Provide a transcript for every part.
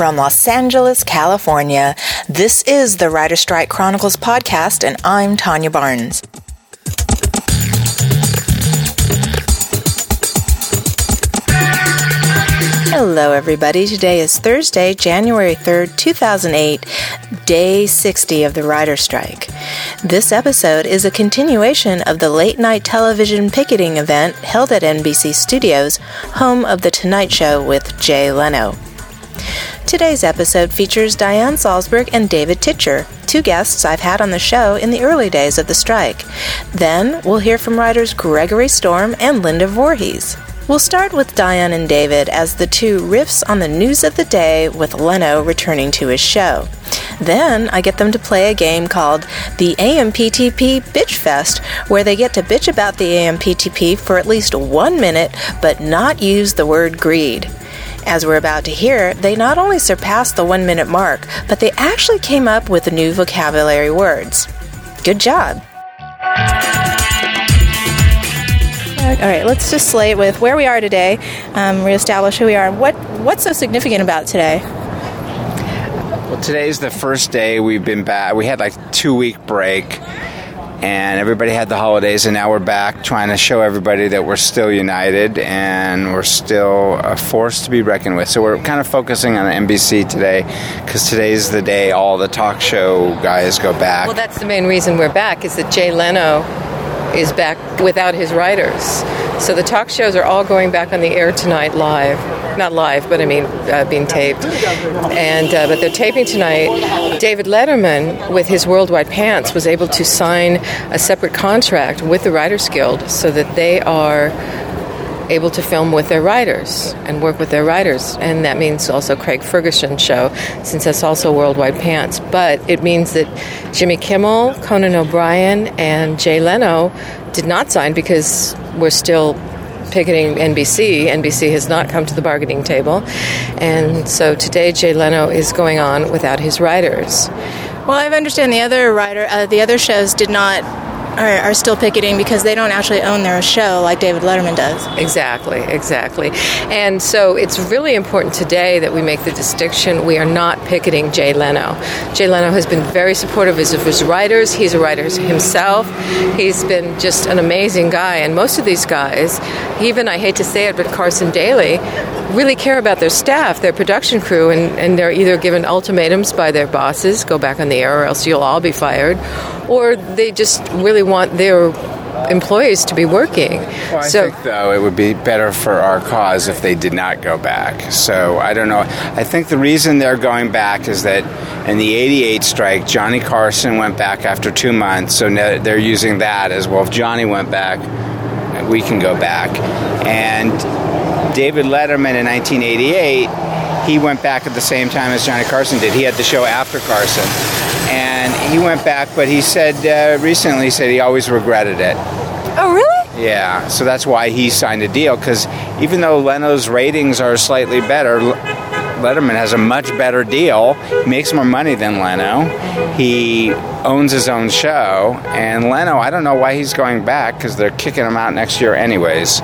from Los Angeles, California. This is the Writer Strike Chronicles podcast, and I'm Tanya Barnes. Hello, everybody. Today is Thursday, January 3rd, 2008, day 60 of the writer strike. This episode is a continuation of the late night television picketing event held at NBC Studios, home of The Tonight Show with Jay Leno. Today's episode features Diane Salzberg and David Titcher, two guests I've had on the show in the early days of the strike. Then we'll hear from writers Gregory Storm and Linda Voorhees. We'll start with Diane and David as the two riffs on the news of the day with Leno returning to his show. Then I get them to play a game called the AMPTP Bitch Fest, where they get to bitch about the AMPTP for at least one minute but not use the word greed. As we're about to hear, they not only surpassed the one minute mark, but they actually came up with new vocabulary words. Good job! All right, let's just slate with where we are today, um, reestablish who we are. What what's so significant about today? Well, today's the first day we've been back. We had like two week break, and everybody had the holidays, and now we're back trying to show everybody that we're still united and we're still a force to be reckoned with. So we're kind of focusing on NBC today because today's the day all the talk show guys go back. Well, that's the main reason we're back is that Jay Leno is back without his writers. So the talk shows are all going back on the air tonight live. Not live, but I mean uh, being taped. And uh, but they're taping tonight. David Letterman, with his Worldwide Pants, was able to sign a separate contract with the Writers Guild so that they are able to film with their writers and work with their writers. And that means also Craig Ferguson's show, since that's also Worldwide Pants. But it means that Jimmy Kimmel, Conan O'Brien, and Jay Leno did not sign because we're still picketing NBC. NBC has not come to the bargaining table. And so today Jay Leno is going on without his writers. Well, I understand the other writer, uh, the other shows did not are, are still picketing because they don't actually own their show like David Letterman does. Exactly, exactly. And so it's really important today that we make the distinction. We are not picketing Jay Leno. Jay Leno has been very supportive of his writers. He's a writer himself. He's been just an amazing guy. And most of these guys, even I hate to say it, but Carson Daly, really care about their staff, their production crew, and, and they're either given ultimatums by their bosses go back on the air or else you'll all be fired, or they just really want their employees to be working. Well, I so, think though it would be better for our cause if they did not go back. So I don't know. I think the reason they're going back is that in the '88 strike, Johnny Carson went back after two months, so they're using that as well. If Johnny went back, we can go back. And David Letterman in 1988 he went back at the same time as Johnny Carson did. He had the show after Carson, he went back. But he said uh, recently, he said he always regretted it. Oh, really? Yeah. So that's why he signed a deal because even though Leno's ratings are slightly better, Letterman has a much better deal. He makes more money than Leno. He owns his own show, and Leno, I don't know why he's going back because they're kicking him out next year anyways.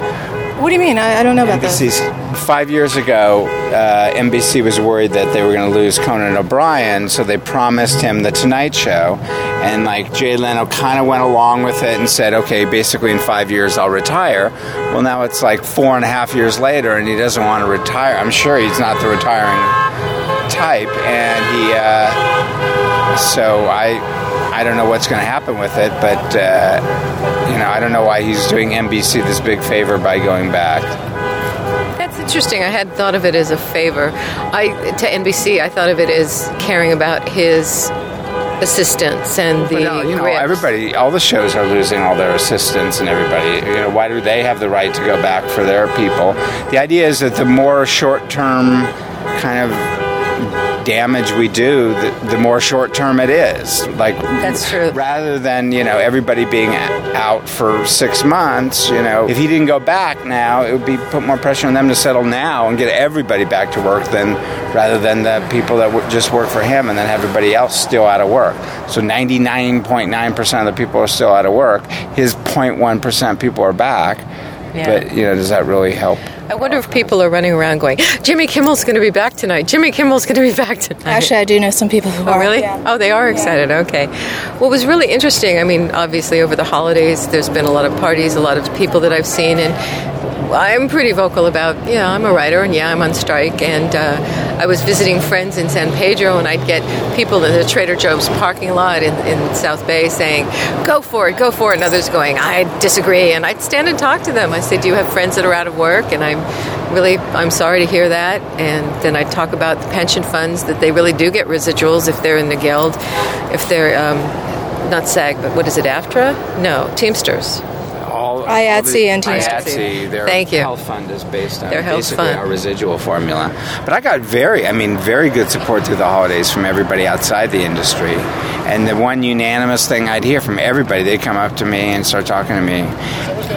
What do you mean? I, I don't know about NBC's, this. Five years ago, uh, NBC was worried that they were going to lose Conan O'Brien, so they promised him the Tonight Show, and like Jay Leno kind of went along with it and said, "Okay, basically in five years I'll retire." Well, now it's like four and a half years later, and he doesn't want to retire. I'm sure he's not the retiring type, and he. Uh, so I I don't know what's going to happen with it, but uh, you know, I don't know why he's doing NBC this big favor by going back. That's interesting. I had thought of it as a favor. I to NBC. I thought of it as caring about his assistants and the no, you know everybody all the shows are losing all their assistants and everybody you know why do they have the right to go back for their people the idea is that the more short term kind of damage we do, the, the more short term it is. Like that's true. Rather than you know everybody being out for six months, you know, if he didn't go back now, it would be put more pressure on them to settle now and get everybody back to work than rather than the people that w- just work for him and then everybody else still out of work. So 99.9% of the people are still out of work. His 0.1% people are back Yeah. But you know, does that really help? I wonder if people are running around going, Jimmy Kimmel's going to be back tonight. Jimmy Kimmel's going to be back tonight. Actually, I do know some people who Oh, are. really? yeah. Oh, they are excited. Okay. What was really interesting, I mean, obviously over the holidays, there's been a lot of parties, a lot of people that I've seen, and I'm pretty vocal about, yeah, I'm a writer, and yeah, I'm on strike. And uh, I was visiting friends in San Pedro, and I'd get people in the Trader Joe's parking lot in, in South Bay saying, go for it, go for it, and others going, I disagree. And I'd stand and talk to them. I say, do you have friends that are out of work? And I'm really, I'm sorry to hear that. And then I'd talk about the pension funds, that they really do get residuals if they're in the guild, if they're, um, not SAG, but what is it, AFTRA? No, Teamsters. IATSE and. IATSE, their Thank you. health fund is based on Their basically fund. our residual formula. But I got very, I mean, very good support through the holidays from everybody outside the industry. And the one unanimous thing I'd hear from everybody, they'd come up to me and start talking to me,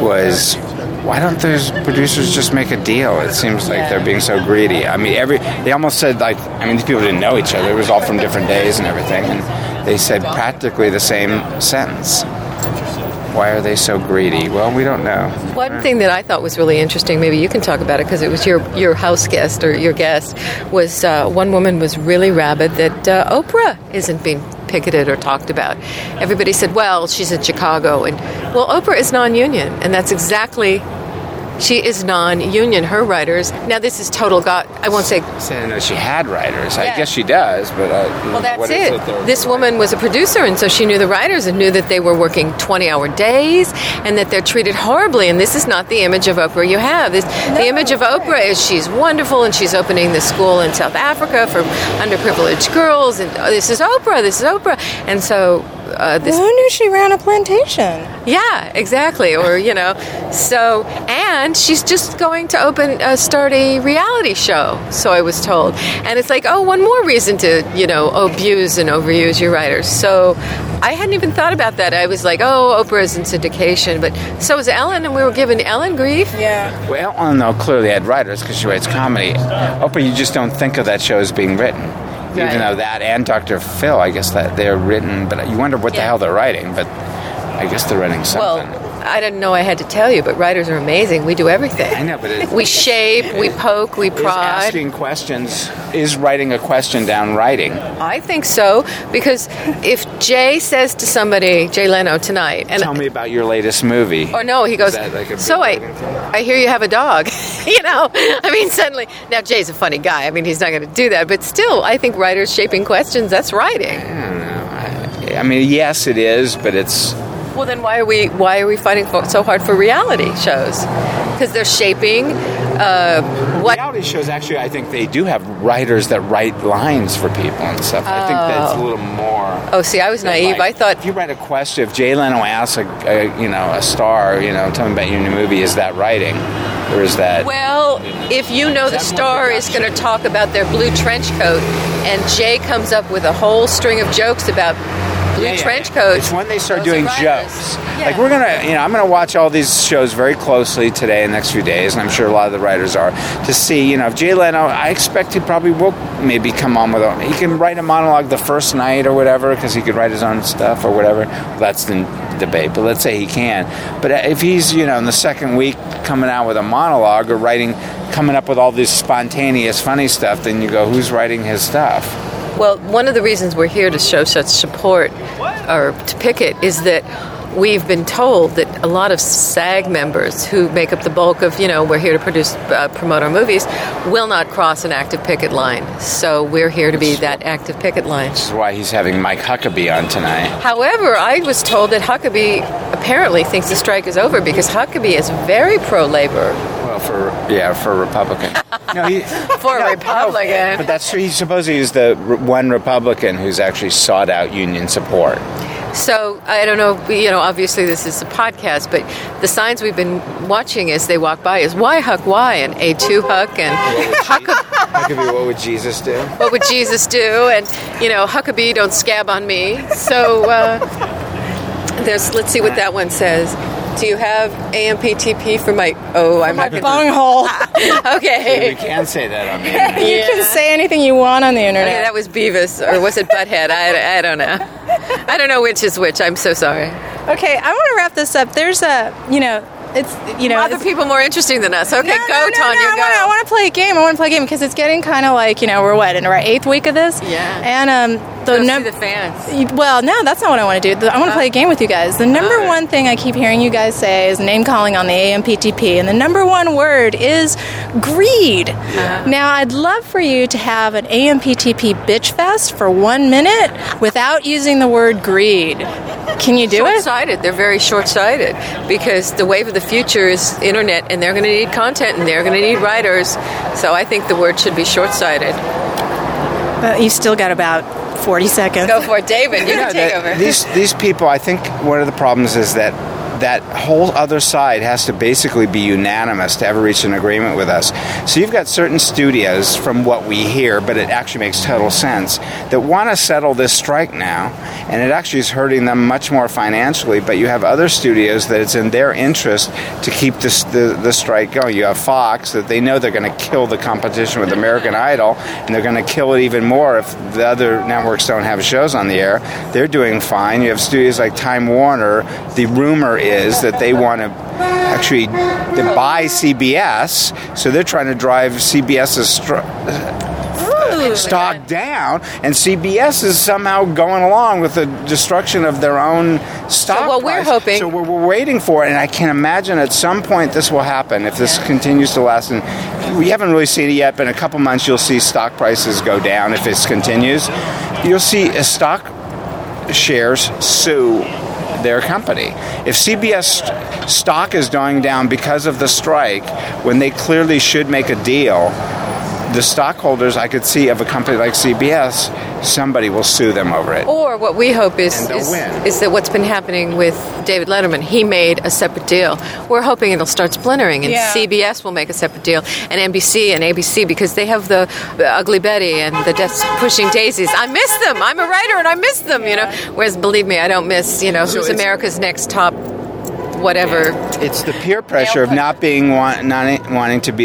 was. Why don't those producers just make a deal? It seems like they're being so greedy. I mean, every they almost said like, I mean, these people didn't know each other. It was all from different days and everything, and they said practically the same sentence. Why are they so greedy? Well, we don't know. One thing that I thought was really interesting, maybe you can talk about it because it was your, your house guest or your guest, was uh, one woman was really rabid that uh, Oprah isn't being picketed or talked about. Everybody said, well, she's in Chicago. And, well, Oprah is non union, and that's exactly. She is non-union. Her writers. Now this is total. God, I won't say I didn't she had writers. I guess she does, but uh, Well, that's what is it. This woman was a producer, and so she knew the writers and knew that they were working 20 hour days and that they're treated horribly. And this is not the image of Oprah you have. This, the image of Oprah is she's wonderful and she's opening this school in South Africa for underprivileged girls. And oh, this is Oprah, this is Oprah. And so uh, this Well, who knew she ran a plantation? yeah, exactly. Or, you know, so, and she's just going to open, uh, start a reality show, so I was told. And it's like, oh, one more reason to, you know, abuse and overuse your writers. So I hadn't even thought about that. I was like, oh, Oprah's in syndication, but so is Ellen, and we were given Ellen grief. Yeah. Well, Ellen, though, clearly had writers because she writes comedy. Oprah, you just don't think of that show as being written. Right. Even though that and Dr. Phil, I guess that they're written, but you wonder what the hell they're writing. But I guess they're writing something. Well, I didn't know I had to tell you, but writers are amazing. We do everything. I know, but it, We shape, we poke, we is prod. asking questions is writing a question down writing. I think so because if Jay says to somebody, Jay Leno tonight, and Tell me about your latest movie. Or no, he goes. like so I. I hear you have a dog. you know, I mean, suddenly now Jay's a funny guy. I mean, he's not going to do that, but still, I think writers shaping questions that's writing. I mean, yes, it is, but it's Well, then why are we why are we fighting for, so hard for reality shows? Because they're shaping uh, what. reality shows. Actually, I think they do have writers that write lines for people and stuff. I think that's a little more. Oh, see, I was naive. I thought if you write a question, if Jay Leno asks a, a you know a star, you know, tell me about your new movie, is that writing, or is that? Well, if you know the star is going to talk about their blue trench coat, and Jay comes up with a whole string of jokes about blue Yeah, trench coats. It's when they start those doing jokes. Like we're gonna, you know, I'm gonna watch all these shows very closely today and next few days, and I'm sure a lot of the writers are to see, you know, if Jay Leno, I expect he probably will maybe come on with a, he can write a monologue the first night or whatever because he could write his own stuff or whatever. Well, that's the debate, but let's say he can. But uh, if he's, you know, in the second week coming out with a monologue or writing, coming up with all this spontaneous funny stuff, then you go, who's writing his stuff? Well, one of the reasons we're here to show such support or to picket is that we've been told that a lot of SAG members who make up the bulk of, you know, we're here to produce, uh, promote our movies, will not cross an active picket line. So we're here to be that active picket line. This is why he's having Mike Huckabee on tonight. However, I was told that Huckabee apparently thinks the strike is over because Huckabee is very pro labor. Well, for yeah, for a Republican. No, he, For a no, Republican. no, but that's true. He supposedly is the r- one Republican who's actually sought out union support. So I don't know, you know, obviously this is a podcast, but the signs we've been watching as they walk by is why Huck, why, and A2 Huck, and Huckabee, what would Jesus do? what would Jesus do, and, you know, Huckabee, don't scab on me. So uh, there's, let's see what that one says. Do you have AMPTP for my, oh, I'm not going Bunghole. to, okay. You can say that on the internet. You can say anything you want on the Okay, internet. that was Beavis, or was it Butthead? I, I don't know. I don't know which is which. I'm so sorry. Okay, I want to wrap this up. There's a, you know, it's you know Other people more interesting than us. Okay, no, go, no, no, Tanya, no, I go. wanna- I want to play a game. I want to play a game because it's getting kind of like you know we're what in our eighth week of this. Yeah. And um, the Go see num- the fans. Well, no, that's not what I want to do. I want to play a game with you guys. The number one thing I keep hearing you guys say is name calling on the AMPTP, and the number one word is greed. Yeah. Now, I'd love for you to have an AMPTP bitch fest for one minute without using the word greed. Can you do it? Short-sighted. They're very short-sighted because the wave of the future is internet, and they're going to need content, and they're going to need writers. So I think the word should be short-sighted. But you still got about 40 seconds. Go for it, David. You Yeah, can take that- over. These these people, I think one of the problems is that that whole other side has to basically be unanimous to ever reach an agreement with us. So you've got certain studios, from what we hear, but it actually makes total sense, that want to settle this strike now, and it actually is hurting them much more financially. But you have other studios that it's in their interest to keep this, the the strike going. You have Fox that they know they're going to kill the competition with American Idol, and they're going to kill it even more if the other networks don't have shows on the air. They're doing fine. You have studios like Time Warner. The rumor is that they want to actually buy CBS, so they're trying to drive CBS's str- uh, stock down, and CBS is somehow going along with the destruction of their own stock. what we're hoping- So we're, we're waiting for it, and I can imagine at some point this will happen if this continues to last. And we haven't really seen it yet, but in a couple months you'll see stock prices go down if this continues. You'll see a stock shares sue their company. If CBS stock is going down because of the strike, when they clearly should make a deal, the stockholders I could see of a company like CBS, somebody will sue them over it. Or what we hope is is, is that what's been happening with David Letterman, he made a separate deal. We're hoping it'll start splintering, and Yeah. CBS will make a separate deal, and NBC and ABC because they have the, the Ugly Betty and the Death Pushing Daisies. I miss them. I'm a writer and I miss them. You know. Whereas, believe me, I don't miss. You know, who's America's next top, whatever. It's the peer pressure of not being want, not wanting to be